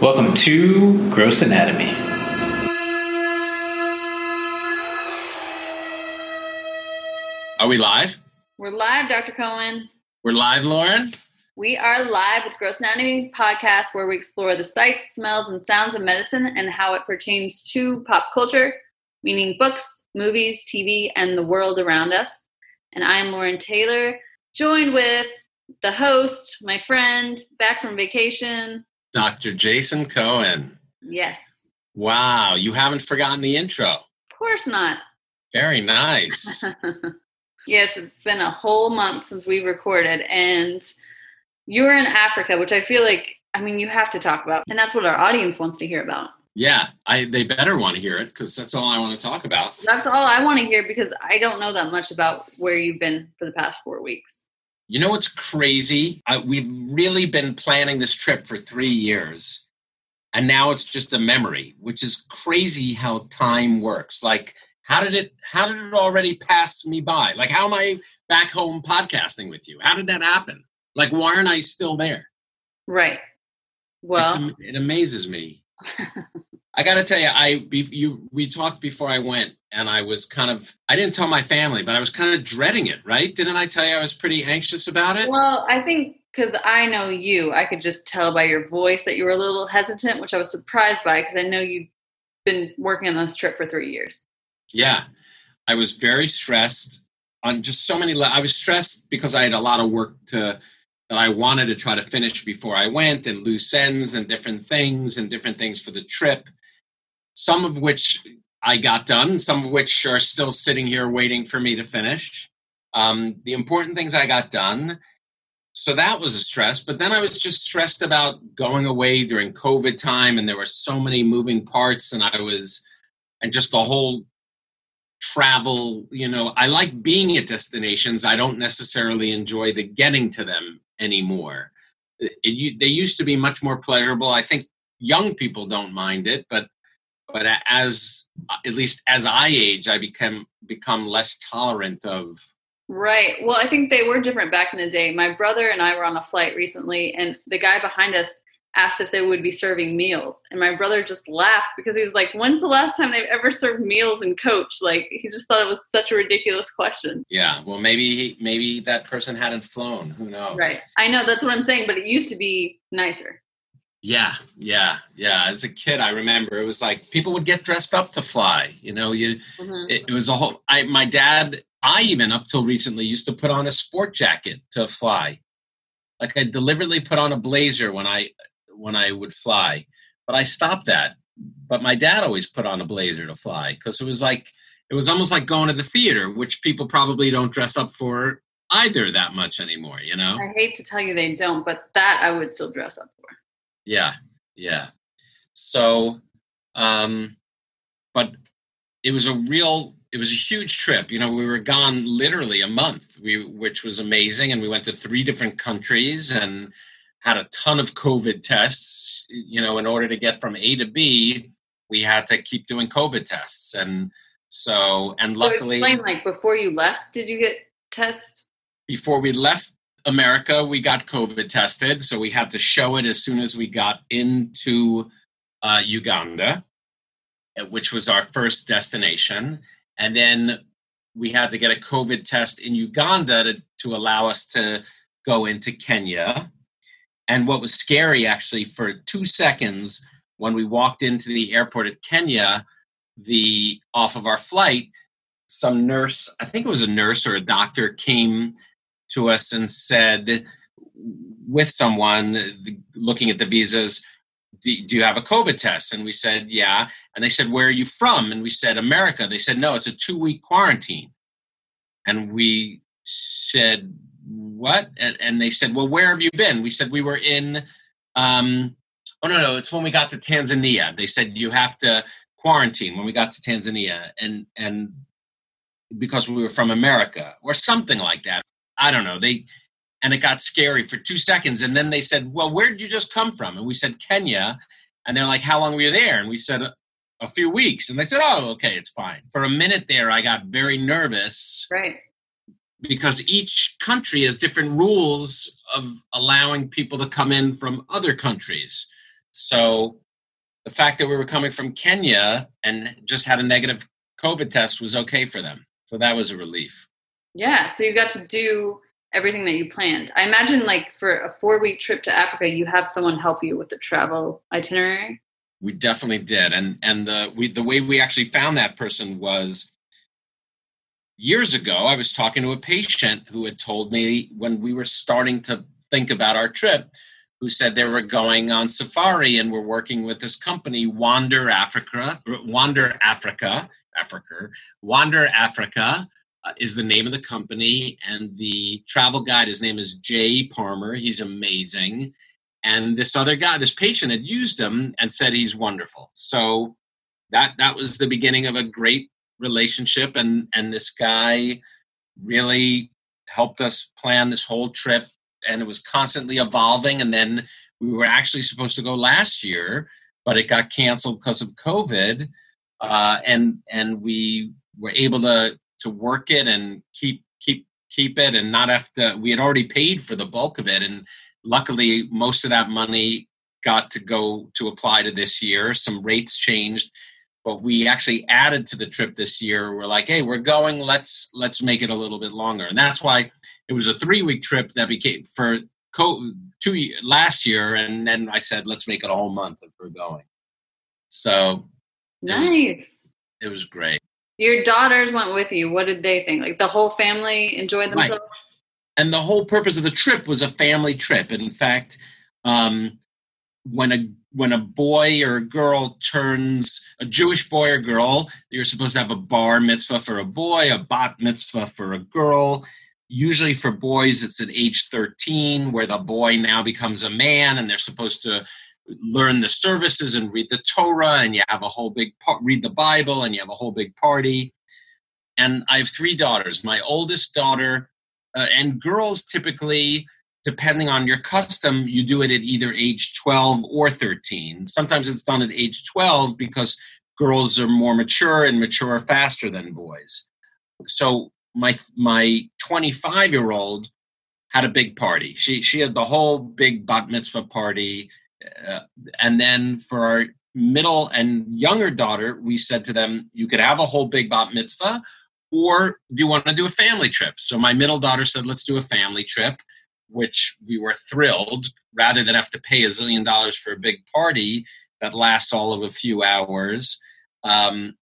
Welcome to Gross Anatomy. Are we live? We're live, Dr. Cohen. We're live, Lauren. We are live with Gross Anatomy podcast, where we explore the sights, smells, and sounds of medicine and how it pertains to pop culture, meaning books, movies, TV, and the world around us. And I am Lauren Taylor, joined with the host, my friend, back from vacation. Dr. Jason Cohen. Yes. Wow, you haven't forgotten the intro. Of course not. Very nice. yes, it's been a whole month since we recorded, and you're in Africa, which I feel like, I mean, you have to talk about, and that's what our audience wants to hear about. Yeah, I they better want to hear it because that's all I want to talk about. That's all I want to hear because I don't know that much about where you've been for the past four weeks. You know what's crazy? I, we've really been planning this trip for three years, and now it's just a memory, which is crazy how time works. Like, how did it? How did it already pass me by? Like, how am I back home podcasting with you? How did that happen? Like, why aren't I still there? Right. Well, It's, it amazes me. I got to tell you, I you we talked before I went, and I was kind of I didn't tell my family, but I was kind of dreading it. Right? Didn't I tell you I was pretty anxious about it? well, I think because I know you, I could just tell by your voice that you were a little hesitant, which I was surprised by because I know you've been working on this trip for three years. Yeah, I was very stressed on just so many. Le- I was stressed because I had a lot of work to that I wanted to try to finish before I went, and loose ends and different things and different things for the trip. Some of which I got done, some of which are still sitting here waiting for me to finish. Um, the important things I got done. So that was a stress. But then I was just stressed about going away during COVID time, and there were so many moving parts, and I was, and just the whole travel you know i like being at destinations i don't necessarily enjoy the getting to them anymore it, it, they used to be much more pleasurable i think young people don't mind it but but as at least as i age i become become less tolerant of Right. Well, I think they were different back in the day. My brother and I were on a flight recently, and the guy behind us asked if they would be serving meals. And my brother just laughed because he was like, When's the last time they've ever served meals in coach? Like, he just thought it was such a ridiculous question. yeah well maybe maybe that person hadn't flown who knows Right. I know that's what I'm saying, but it used to be nicer. Yeah, yeah, yeah. As a kid, I remember it was like people would get dressed up to fly. You know, you Mhm. it, it was a whole. I my dad, I even up till recently used to put on a sport jacket to fly. Like I deliberately put on a blazer when I when I would fly, but I stopped that. But my dad always put on a blazer to fly because it was like it was almost like going to the theater, which people probably don't dress up for either that much anymore. You know. I hate to tell you they don't, but that I would still dress up for. Yeah yeah. So um but it was a real it was a huge trip. You know we were gone literally a month we which was amazing and we went to three different countries and had a ton of covid tests. You know in order to get from a to b we had to keep doing covid tests. And so and So luckily explain, like, before you left, did you get test? before we left America, we got COVID tested. So we had to show it as soon as we got into uh, Uganda, uh, which was our first destination. And then we had to get a COVID test in Uganda to, to allow us to go into Kenya. And what was scary actually for two seconds when we walked into the airport at Kenya, the off of our flight, some nurse, I think it was a nurse or a doctor, came to us and said, with someone looking at the visas, do, you have a COVID test? And we said, yeah. And they said, where are you from? And we said, America. They said, no, it's a two week quarantine. And we said, what? And, and they said, well, where have you been? We said, we were in, um, oh, no, no, it's when we got to Tanzania. They said, you have to quarantine when we got to Tanzania. And, and because we were from America or something like that. I don't know. They and it got scary for two seconds, and then they said, "Well, where did you just come from?" And we said Kenya, and they're like, "How long were you there?" And we said a few weeks, and they said, "Oh, okay, it's fine." For a minute there, I got very nervous Right. because each country has different rules of allowing people to come in from other countries. So the fact that we were coming from Kenya and just had a negative COVID test was okay for them. So that was a relief. Yeah. So you got to do everything that you planned. I imagine, like, for a four week trip to Africa, you have someone help you with the travel itinerary. We definitely did, and and the we the way we actually found that person was years ago. I was talking to a patient who had told me when we were starting to think about our trip, who said they were going on safari and were working with this company, Wander Africa, Wander Africa, Africa, Wander Africa, uh, is the name of the company, and the travel guide, his name is Jay Palmer. He's amazing. And this other guy, this patient, had used him and said he's wonderful. So that that was the beginning of a great relationship, and and this guy really helped us plan this whole trip, and it was constantly evolving. And then we were actually supposed to go last year, but it got canceled because of COVID, uh, and and we were able to to work it and keep keep keep it and not have to we had already paid for the bulk of it and luckily most of that money got to go to apply to this year. Some rates changed but we actually added to the trip this year. We're like hey we're going. Let's let's make it a little bit longer. And that's why it was a three week trip that became for co- two last year. And then i said let's make it a whole month if we're going. So nice it was, it was great your daughters went with you. What did they think? Like the whole family enjoyed themselves? Right. And the whole purpose of the trip was a family trip. And in fact, um, when a when a boy or a girl turns a Jewish boy or girl, you're supposed to have a bar mitzvah for a boy, a bat mitzvah for a girl. Usually for boys, it's at age 13, where the boy now becomes a man and they're supposed to learn the services and read the Torah, and you have a whole big part, read the Bible, and you have a whole big party. And I have three daughters. My oldest daughter, uh, and girls typically, depending on your custom, you do it at either age 12 or 13. Sometimes it's done at age 12 because girls are more mature and mature faster than boys. So my my 25 year old had a big party. She she had the whole big bat mitzvah party uh, and then for our middle and younger daughter, we said to them, you could have a whole big bat mitzvah, or do you want to do a family trip? So my middle daughter said, let's do a family trip, which we were thrilled rather than have to pay a zillion dollars for a big party that lasts all of a few hours. Um,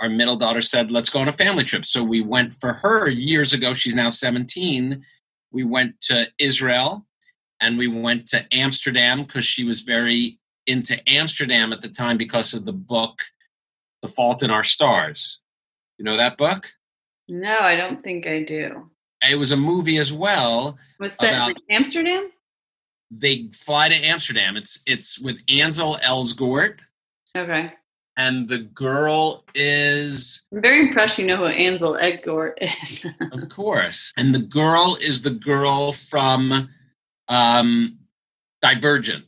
our middle daughter said, let's go on a family trip. So we went for her years ago. She's now 17. We went to Israel and we went to Amsterdam because she was very into Amsterdam at the time because of the book The Fault in Our Stars. You know that book? No, I don't think I do. It was a movie as well. Was that in Amsterdam? They fly to Amsterdam. It's it's with Ansel Elgort. Okay. And the girl is. I'm very impressed you know who Ansel Elgort is. of course. And the girl is the girl from um, Divergent,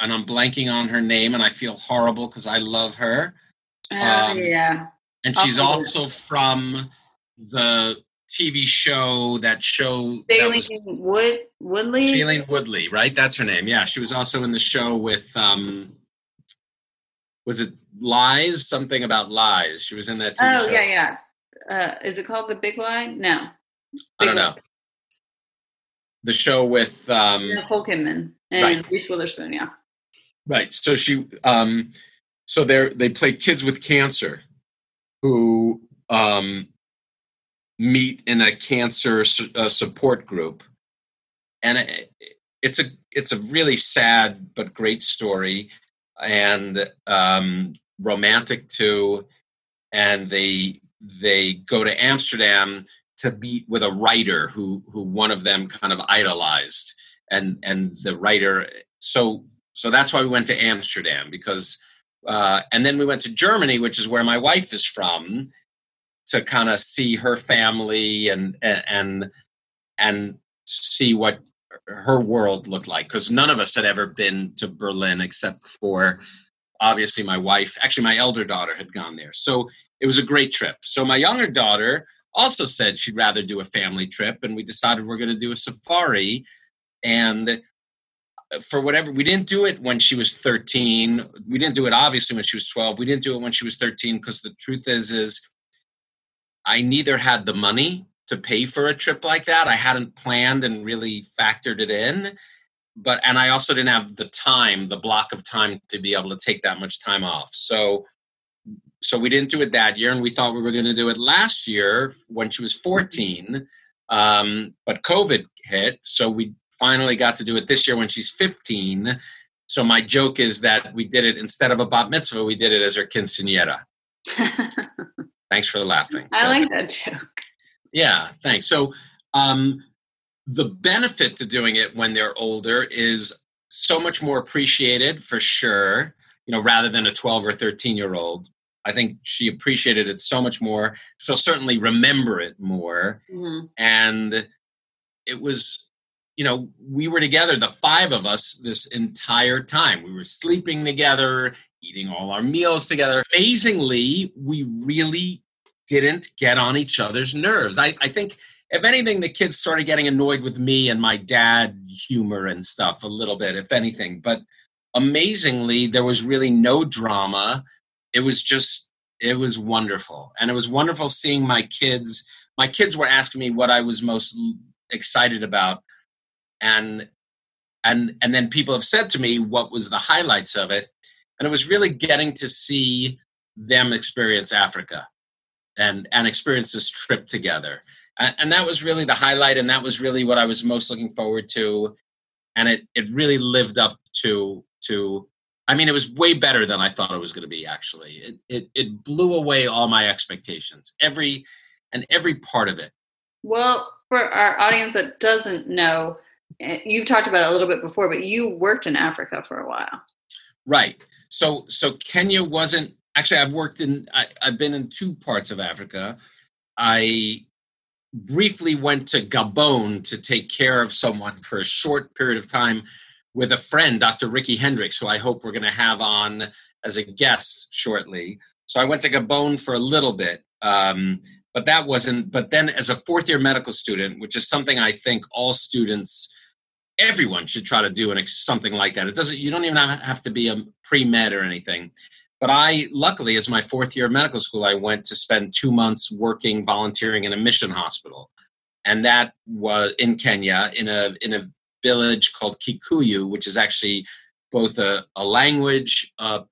and I'm blanking on her name, and I feel horrible because I love her. Oh, um, yeah. And she's also from the TV show that show Shailene Wood Woodley. Shailene Woodley, right? That's her name. Yeah, she was also in the show with um was it Lies? Something about lies. She was in that TV oh, show. yeah, yeah. Uh, is it called The Big Lie? No. Big I don't know the show with um, Nicole Kidman and right. Reese Witherspoon. Yeah. Right. So she, um, so they they play kids with cancer who um, meet in a cancer su- uh, support group, and it, it's a it's a really sad but great story, and um, romantic too. And they they go to Amsterdam to meet with a writer who who one of them kind of idolized and and the writer so so that's why we went to amsterdam because uh, and then we went to germany which is where my wife is from to kind of see her family and and and see what her world looked like because none of us had ever been to berlin except for obviously my wife actually my elder daughter had gone there. So it was a great trip. So my younger daughter also said she'd rather do a family trip, and we decided we're going to do a safari. And uh, for whatever we didn't do it when she was 13 we didn't do it obviously when she was 12 we didn't do it when she was 13 because the truth is is i neither had the money to pay for a trip like that. I hadn't planned and really factored it in. But and i also didn't have the time the block of time to be able to take that much time off. So so we didn't do it that year and we thought we were going to do it last year when she was 14 um, but covid hit so we finally got to do it this year when she's 15. So my joke is that we did it instead of a bat mitzvah, we did it as her quinceanera. thanks for laughing. I like that joke. Yeah, thanks. So um, the benefit to doing it when they're older is so much more appreciated for sure. You know, rather than a 12 or 13 year old. I think she appreciated it so much more. She'll certainly remember it more. Mm-hmm. And it was you know, we were together, the five of us, this entire time. We were sleeping together, eating all our meals together. Amazingly, we really didn't get on each other's nerves. I, I think, if anything, the kids started getting annoyed with me and my dad humor and stuff a little bit, if anything. But amazingly, there was really no drama. It was just, it was wonderful. And it was wonderful seeing my kids. My kids were asking me what I was most excited about and and and then people have said to me what was the highlights of it and it was really getting to see them experience africa and and experience this trip together and, and, that was really the highlight and that was really what i was most looking forward to and it it really lived up to to i mean it was way better than i thought it was going to be actually it, it it blew away all my expectations every and every part of it well for our audience that doesn't know Eh, you've talked about it a little bit before, but you worked in Africa for a while. Right. So so Kenya wasn't actually I've worked in I, I've been in two parts of Africa. I briefly went to Gabon to take care of someone for a short period of time with a friend, Dr. Ricky Hendricks, who I hope we're going to have on as a guest shortly. So I went to Gabon for a little bit, um, but that wasn't. But then, as a fourth year medical student, which is something I think all students everyone should try to do and something like that. It doesn't. You don't even have to be a pre med or anything. But I, luckily, as my fourth year of medical school, I went to spend two months working, volunteering in a mission hospital, and that was in Kenya, in a in a village called Kikuyu, which is actually both a, a language, a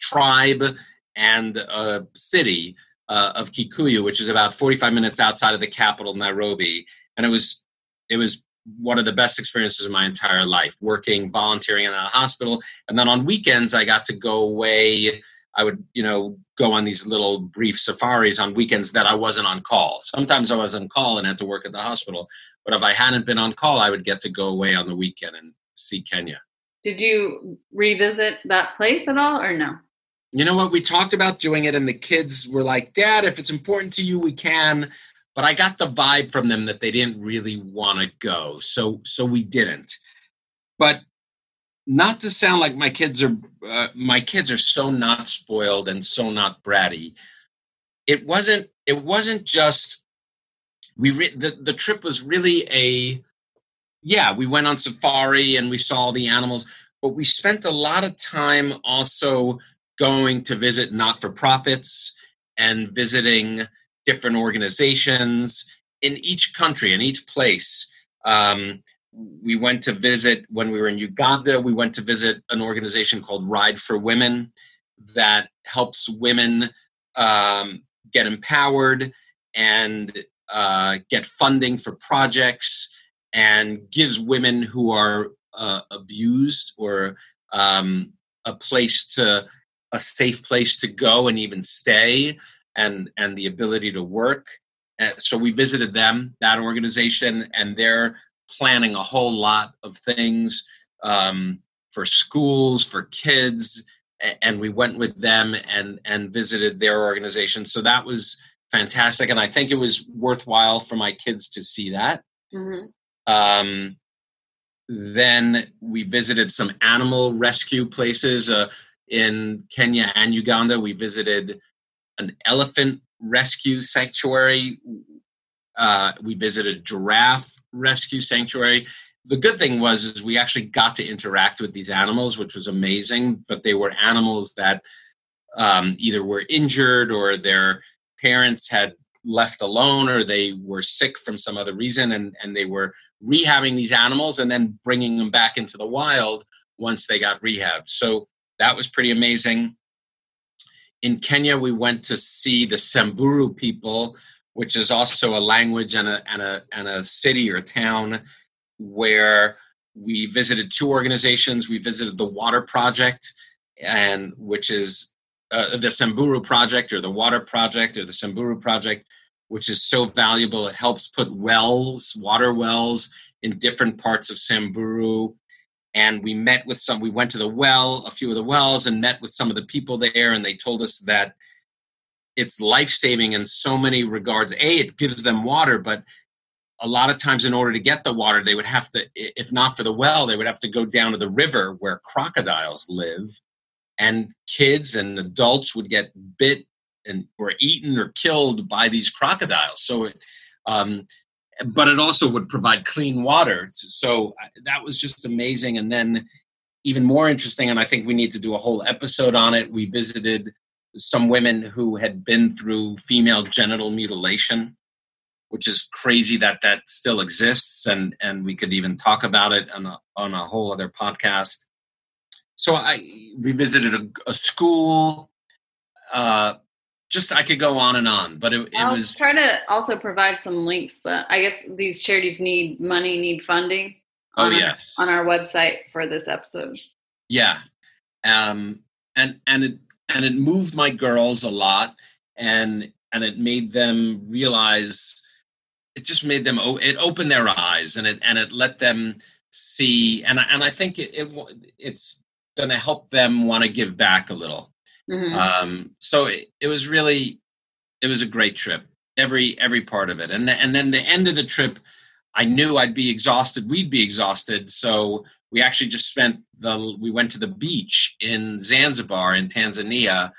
tribe, and a city uh, of Kikuyu, which is about 45 minutes outside of the capital, Nairobi. And it was it was one of the best experiences of my entire life working volunteering in a hospital. And then on weekends i got to go away. I would you know go on these little brief safaris on weekends that i wasn't on call. Sometimes i was on call and had to work at the hospital but if i hadn't been on call i would get to go away on the weekend and see kenya did you revisit that place at all or no you know what we talked about doing it and the kids were like dad if it's important to you we can but I got the vibe from them that they didn't really want to go. So so we didn't. But not to sound like my kids are uh, my kids are so not spoiled and so not bratty. It wasn't it wasn't just we re- the the trip was really a yeah, we went on safari and we saw the animals, but we spent a lot of time also going to visit not for profits and visiting different organizations in each country, in each place. Um, we went to visit when we were in Uganda. We went to visit an organization called Ride for Women that helps women um, get empowered and uh, get funding for projects and gives women who are uh, abused or um, a place to a safe place to go and even stay and and the ability to work. And so we visited them, that organization, and they're planning a whole lot of things um, for schools, for kids, and we went with them and and visited their organization. So that was fantastic, and I think it was worthwhile for my kids to see that. Mm-hmm. Um, then we visited some animal rescue places uh, in Kenya and Uganda. We visited an elephant rescue sanctuary. Uh, we visited giraffe rescue sanctuary. the good thing was is we actually got to interact with these animals, which was amazing. But they were animals that um, either were injured or their parents had left alone or they were sick from some other reason and, and they were rehabbing these animals and then bringing them back into the wild once they got rehabbed. So that was pretty amazing. In Kenya, we went to see the Samburu people, which is also a language and a, and a, and a city or town where we visited two organizations. We visited the Water Project, and which is uh, the Samburu Project or the Water Project or the Samburu Project, which is so valuable. It helps put wells, water wells, in different parts of Samburu. And we met with some, we went to the well, a few of the wells, and met with some of the people there, and they told us that it's life saving in so many regards. A, it gives them water, but a lot of times, in order to get the water, they would have to, if not for the well, they would have to go down to the river where crocodiles live and kids and adults would get bit and were eaten or killed by these crocodiles. So, it, um, but it also would provide clean water. So uh, that was just amazing. And then, even more interesting, and I think we need to do a whole episode on it. We visited some women who had been through female genital mutilation, which is crazy that that still exists, and and we could even talk about it on a on a whole other podcast so I we visited a, a school. Uh, just I could go on and on, but it, it I'll was trying to also provide some links that I guess these charities need money, need funding. Oh on our- yeah, on our website for this episode. yeah, um, and and it and it moved my girls a lot, and and it made them realize. It just made them. It opened their eyes, and it and it let them see. And I- and I think it, it it's going to help them want to give back a little. Mhm. um so it, it was really it was a great trip every every part of it and th- and then the end of the trip i knew i'd be exhausted we'd be exhausted so we actually just spent the we went to the beach in zanzibar in tanzania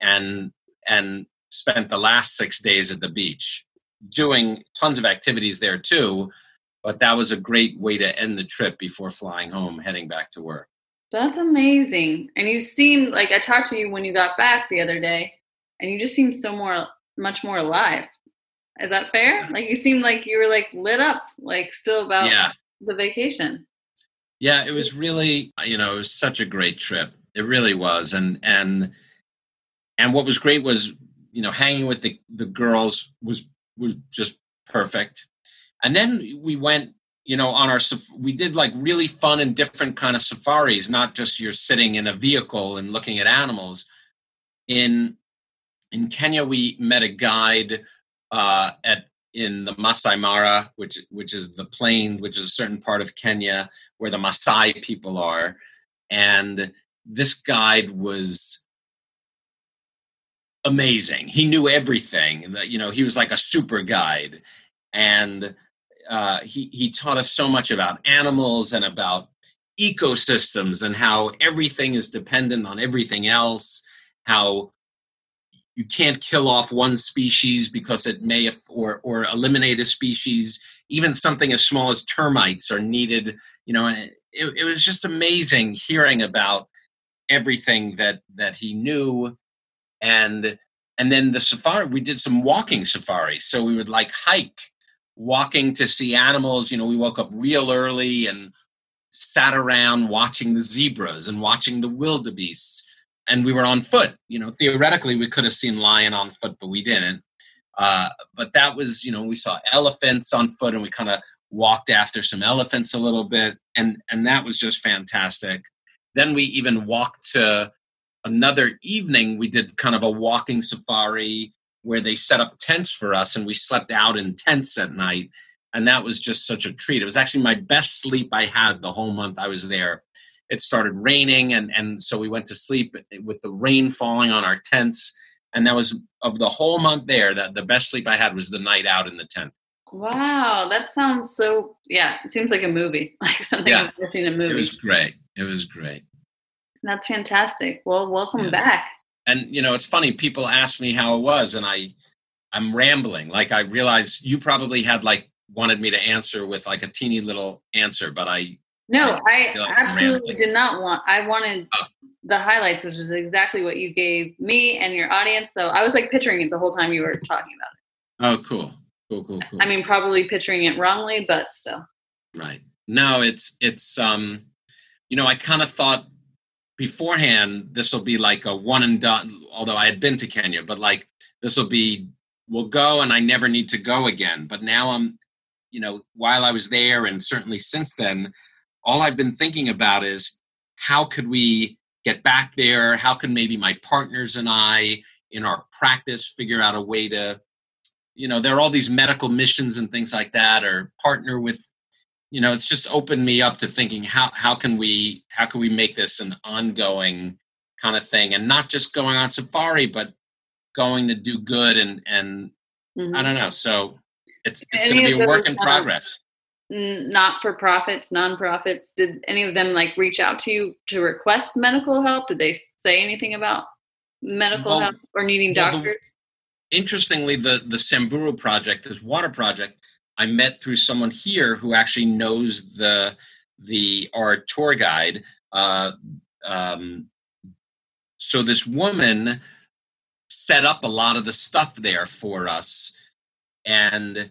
and and spent the last six days at the beach doing tons of activities there too but that was a great way to end the trip before flying home heading back to work That's amazing. And you seemed like I talked to you when you got back the other day, and you just seemed so more, much more alive. Is that fair? Like you seemed like you were like lit up, like still about yeah the vacation. Yeah, it was really, you know, it was such a great trip. It really was, and and and what was great was, you know, hanging with the the girls was was just perfect. And then we went, you know, on our we did like really fun and different kind of safaris, not just you're sitting in a vehicle and looking at animals. In in Kenya, we met a guide uh, at in the Masai Mara, which which is the plain, which is a certain part of Kenya where the Masai people are, and this guide was amazing. He knew everything. You know, he was like a super guide, and uh, he he taught us so much about animals and about ecosystems and how everything is dependent on everything else. How you can't kill off one species because it may or or eliminate a species even something as small as termites are needed you know it, it was just amazing hearing about everything that that he knew and and then the safari we did some walking safaris so we would like hike walking to see animals you know we woke up real early and sat around watching the zebras and watching the wildebeests and we were on foot. You know, theoretically, we could have seen lion on foot, but we didn't. Uh, but that was, you know, we saw elephants on foot, and we kind of walked after some elephants a little bit, and and that was just fantastic. Then we even walked to another evening. We did kind of a walking safari where they set up tents for us, and we slept out in tents at night, and that was just such a treat. It was actually my best sleep I had the whole month I was there it started raining and and so we went to sleep with the rain falling on our tents and that was of the whole month there that the best sleep i had was the night out in the tent Wow, that sounds so. Yeah, it seems like a movie, like something Yeah. I've seen a movie. it was great it was great That's fantastic. Well, welcome Yeah. back. And you know it's funny people ask me how it was and i i'm rambling like i realize you probably had like wanted me to answer with like a teeny little answer, but I no, I, I like absolutely did not want. I wanted Oh. the highlights, which is exactly what you gave me and your audience. So I was like picturing it the whole time you were talking about it oh cool. Cool, cool, cool. I mean, probably picturing it wrongly, but still. Right. No, it's it's um you know, I kind of thought beforehand this will be like a one and done although I had been to Kenya, but like this will be we'll go and I never need to go again. But now I'm you know, while I was there and certainly since then, all I've been thinking about is how could we get back there? How can maybe my partners and I in our practice figure out a way to you know, there are all these medical missions and things like that or partner with you know it's just opened me up to thinking how how can we how can we make this an ongoing kind of thing and not just going on safari but going to do good and and Mhm. i don't know so it's it's going to be a work in um, progress Not for profits, non profits. Did any of them like reach out to you to request medical help? Did they say anything about medical Well- help or needing well, the- doctors? interestingly the the samburu project this water project i met through someone here who actually knows the the our tour guide uh um so this woman set up a lot of the stuff there for us. And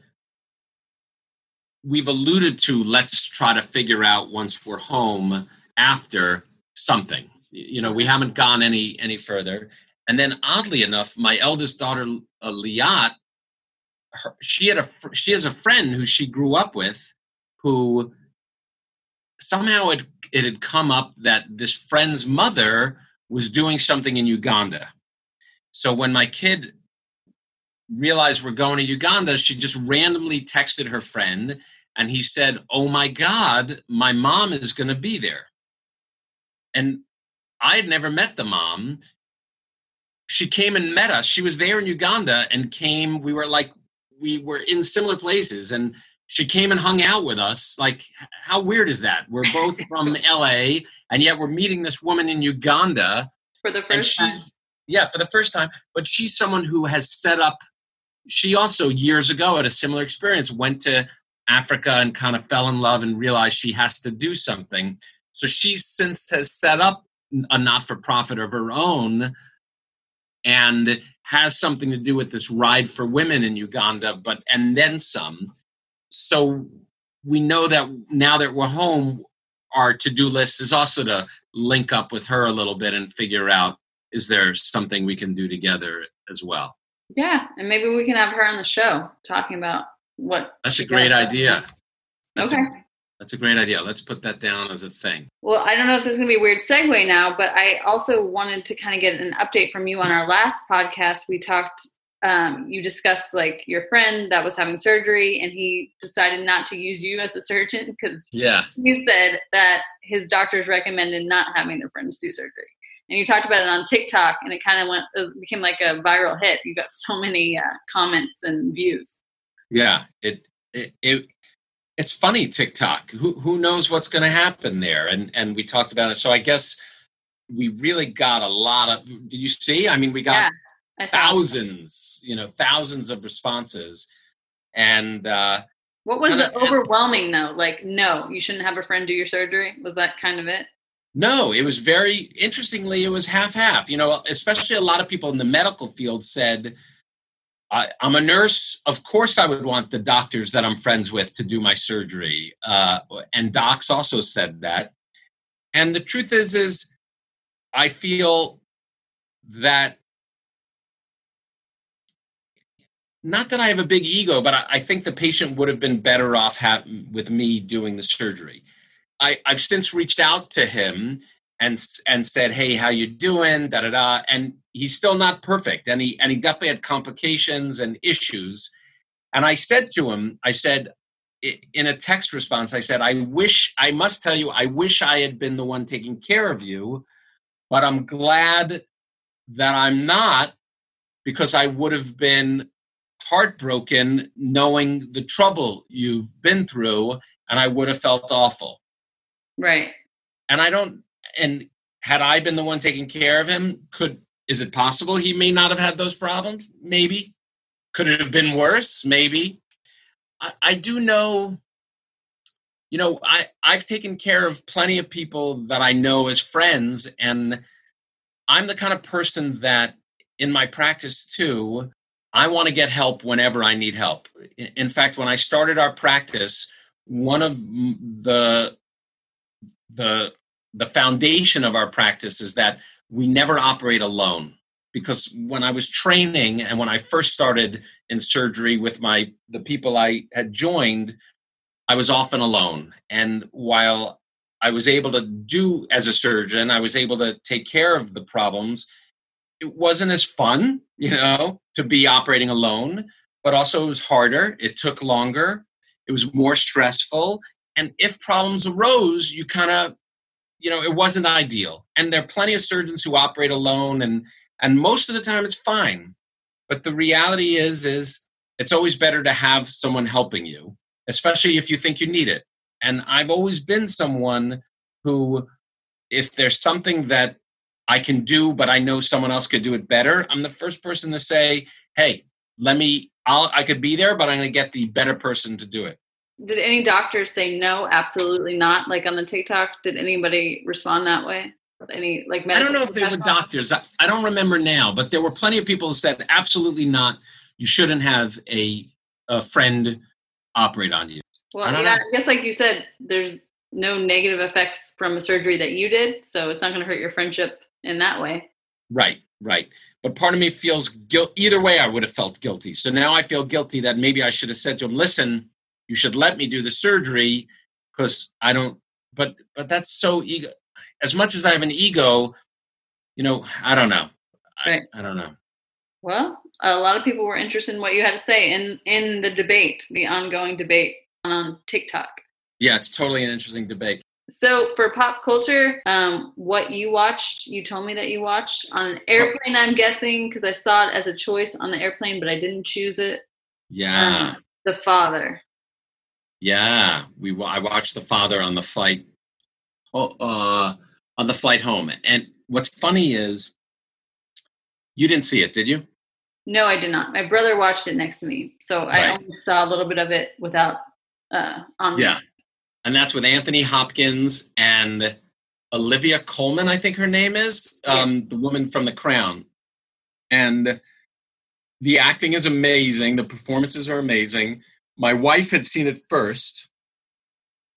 we've alluded to let's try to figure out once we're home after something. You know we haven't gone any any further. And then oddly enough my eldest daughter uh, liat her, she had a she has a friend who she grew up with who somehow it, it had come up that this friend's mother was doing something in uganda. So when my kid realized we're going to uganda she just randomly texted her friend and he said oh my god my mom is going to be there. And i had never met the mom. She came and met us. She was there in uganda and came we were like we were in similar places and she came and hung out with us. Like how weird is that? We're both from la and yet we're meeting this woman in uganda. For the first time. yeah for the first time. But she's someone who has set up she also years ago had a similar experience went to africa and kind of fell in love and realized she has to do something. So she since has set up a not-for-profit of her own and has something to do with this ride for women in uganda but and then some so we know that now that we're home our to-do list is also to link up with her a little bit and figure out is there something we can do together as well Yeah, and maybe we can have her on the show talking about what. that's a great idea that's, Okay. a, that's a great idea let's put that down as a thing Well, I don't know if this is going to be a weird segue now, but I also wanted to kind of get an update from you on our last podcast. We talked, um, you discussed like your friend that was having surgery and he decided not to use you as a surgeon because yeah he said that his doctors recommended not having their friends do surgery. And you talked about it on TikTok and it kind of went, it became like a viral hit. You got so many uh, comments and views. yeah it it, it it's funny tiktok who who knows what's going to happen there and and we talked about it so i guess we really got a lot of did you see i mean we got Yeah, thousands you know thousands of responses and uh What was the overwhelming though? Like, no, you shouldn't have a friend do your surgery. Was that kind of it? No, it was very interestingly, it was half half. You know, especially a lot of people in the medical field said, I, I'm a nurse. Of course, I would want the doctors that I'm friends with to do my surgery. Uh, and docs also said that. And the truth is, is I feel that not that I have a big ego, but I, I think the patient would have been better off ha- with me doing the surgery. I, I've since reached out to him and and said, "Hey, how you doing?" Da da da. And he's still not perfect, and he and he definitely had complications and issues. And I said to him, I said in a text response, I said, "I wish I must tell you, I wish I had been the one taking care of you, but I'm glad that I'm not because I would have been heartbroken knowing the trouble you've been through, and I would have felt awful." Right. and I don't. And had I been the one taking care of him, could is it possible he may not have had those problems? Maybe. Could it have been worse? Maybe. I, I do know you know i i've taken care of plenty of people that i know as friends and i'm the kind of person that in my practice too i want to get help whenever i need help in fact when i started our practice one of the the the foundation of our practice is that we never operate alone because when i was training and when i first started in surgery with my the people i had joined I was often alone. And while I was able to do as a surgeon, I was able to take care of the problems. It wasn't as fun, you know, to be operating alone, but also it was harder. It took longer. It was more stressful. And if problems arose, you kind of, you know, it wasn't ideal. And there are plenty of surgeons who operate alone and and most of the time it's fine. But the reality is is it's always better to have someone helping you especially if you think you need it. And I've always been someone who, if there's something that I can do, but I know someone else could do it better, I'm the first person to say, hey, let me, I'll, I could be there, but I'm going to get the better person to do it. Did any doctors say no, absolutely not? Like on the TikTok, did anybody respond that way? Any like I don't know if they were doctors. I, I don't remember now, but there were plenty of people who said absolutely not. You shouldn't have a a friend operate on you. Well, I yeah, know. I guess like you said, there's no negative effects from a surgery that you did, so it's not going to hurt your friendship in that way. Right, right. But part of me feels guilt. Either way, I would have felt guilty. So now I feel guilty that maybe I should have said to him, "Listen, you should let me do the surgery because I don't." But but that's so ego. As much as I have an ego, you know, I don't know. Right. I, I don't know. Well, a lot of people were interested in what you had to say in in the debate, the ongoing debate on TikTok. Yeah, it's totally an interesting debate. So for pop culture, um, what you watched, you told me that you watched on an airplane. I'm guessing because I saw it as a choice on the airplane, but I didn't choose it. Yeah, um, The Father. Yeah, we I watched The Father on the flight. Oh, uh, on the flight home, and what's funny is you didn't see it, did you? No, I did not. My brother watched it next to me, so right. I only saw a little bit of it without uh, on. Yeah, and that's with Anthony Hopkins and Olivia Colman, I think her name is, um, yeah. the woman from The Crown, and the acting is amazing. The performances are amazing. My wife had seen it first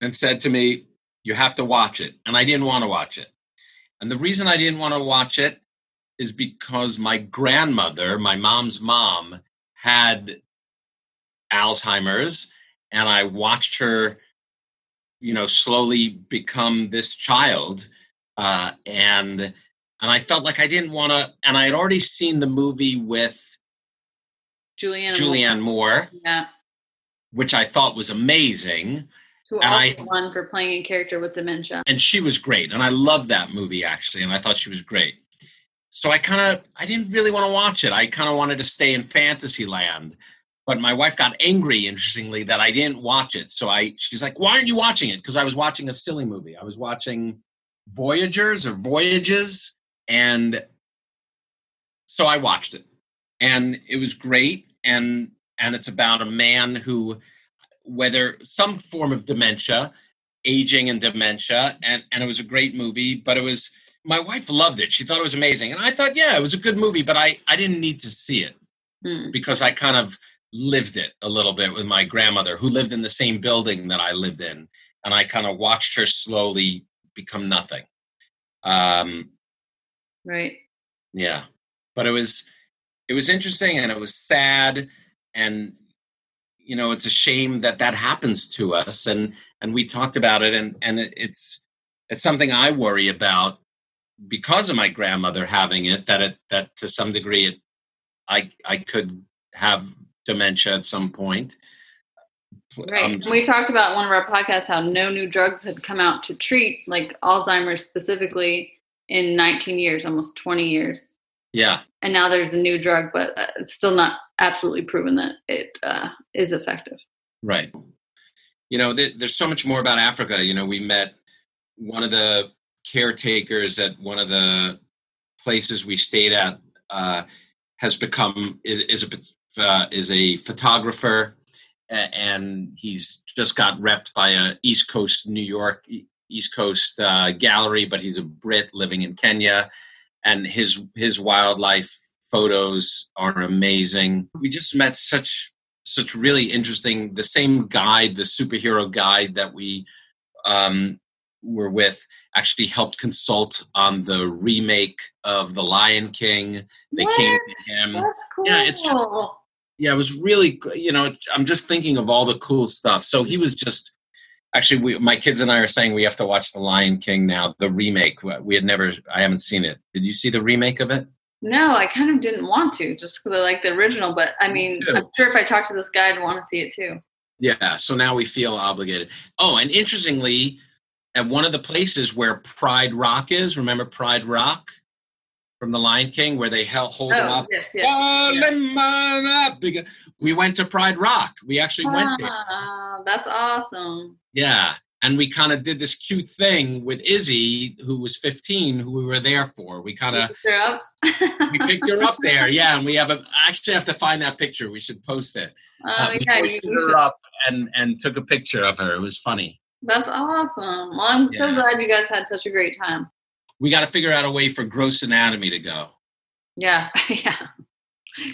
and said to me, "You have to watch it," and I didn't want to watch it. And the reason I didn't want to watch it is because my grandmother, my mom's mom, had Alzheimer's, and I watched her, you know, slowly become this child, uh, and and I felt like I didn't want to. And I had already seen the movie with Julianne Julianne Moore, Moore yeah, which I thought was amazing. Who and I, won for playing a character with dementia, and she was great, and I loved that movie actually, and I thought she was great so I kind of I didn't really want to watch it. I kind of wanted to stay in fantasy land. But my wife got angry, interestingly, that I didn't watch it. So I she's like, "Why aren't you watching it?" Because I was watching a silly movie. I was watching Voyagers or Voyages, and so I watched it, and it was great. And and it's about a man who, whether some form of dementia, aging and dementia, and and it was a great movie. But it was my wife loved it. She thought it was amazing. And I thought, yeah, it was a good movie, but I, I didn't need to see it mm. because I kind of lived it a little bit with my grandmother who lived in the same building that I lived in. And I kind of watched her slowly become nothing. Um, right. Yeah. But it was, it was interesting and it was sad. And, you know, it's a shame that that happens to us. And, and we talked about it and, and it's, it's something I worry about because of my grandmother having it that it that to some degree it i i could have dementia at some point right um, we talked about one of our podcasts how no new drugs had come out to treat like alzheimer's specifically in 19 years almost 20 years yeah. And now there's a new drug but uh, it's still not absolutely proven that it uh, is effective. Right. You know th- there's so much more about africa. You know we met one of the caretakers at one of the places we stayed at uh, has become is, is a uh, is a photographer and he's just got repped by a East Coast New York East Coast uh, gallery, but he's a Brit living in Kenya, and his his wildlife photos are amazing. We just met such such really interesting. The same guide, the superhero guide that we um, were with, actually helped consult on the remake of The Lion King. They what? came to him. That's cool. Yeah, it's just yeah, it was really you know. I'm just thinking of all the cool stuff. So he was just actually we, my kids and i are saying we have to watch the lion king now the remake we had never i haven't seen it did you see the remake of it no, I kind of didn't want to just because I like the original. But I mean, too. I'm sure if I talk to this guy, I'd want to see it too. yeah so now we feel obligated oh and interestingly at one of the places where pride rock is remember pride rock from the lion king where they held, hold him Oh, up yes, yes. Oh, up. We went to pride rock we actually went there Ah, that's awesome. Yeah. And we kind of did this cute thing with Izzy, who was 15, who we were there for. We kind of Picked her up. we picked her up there. Yeah. And we have a I actually have to find that picture. We should post it. Oh, Uh, we yeah, posted her up and and took a picture of her. It was funny. that's awesome. Well, I'm so glad you guys had such a great time. We got to figure out a way for gross anatomy to go. Yeah, yeah.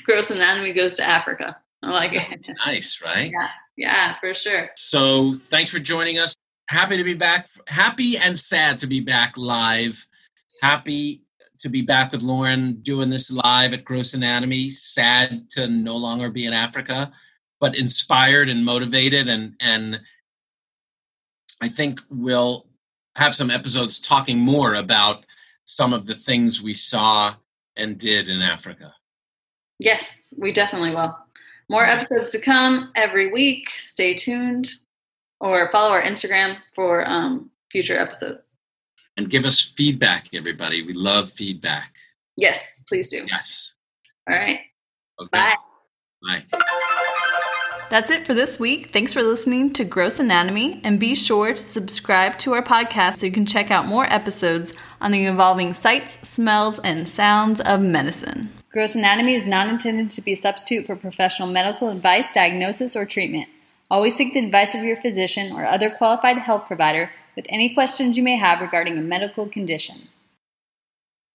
Gross Anatomy goes to Africa. I like it. Nice, right? Yeah, for sure. So thanks for joining us. Happy to be back. Happy and sad to be back live. Happy to be back with Lauren doing this live at Gross Anatomy. Sad to no longer be in Africa, but inspired and motivated and and I think we'll have some episodes talking more about some of the things we saw and did in Africa. Yes, we definitely will. More episodes to come every week. Stay tuned or follow our Instagram for um, future episodes. And give us feedback, everybody. We love feedback. Yes, please do. Yes. All right. Okay. Bye. Bye. That's it for this week. Thanks for listening to Gross Anatomy, and be sure to subscribe to our podcast so you can check out more episodes on the evolving sights, smells, and sounds of medicine. Gross Anatomy is not intended to be a substitute for professional medical advice, diagnosis, or treatment. Always seek the advice of your physician or other qualified health provider with any questions you may have regarding a medical condition.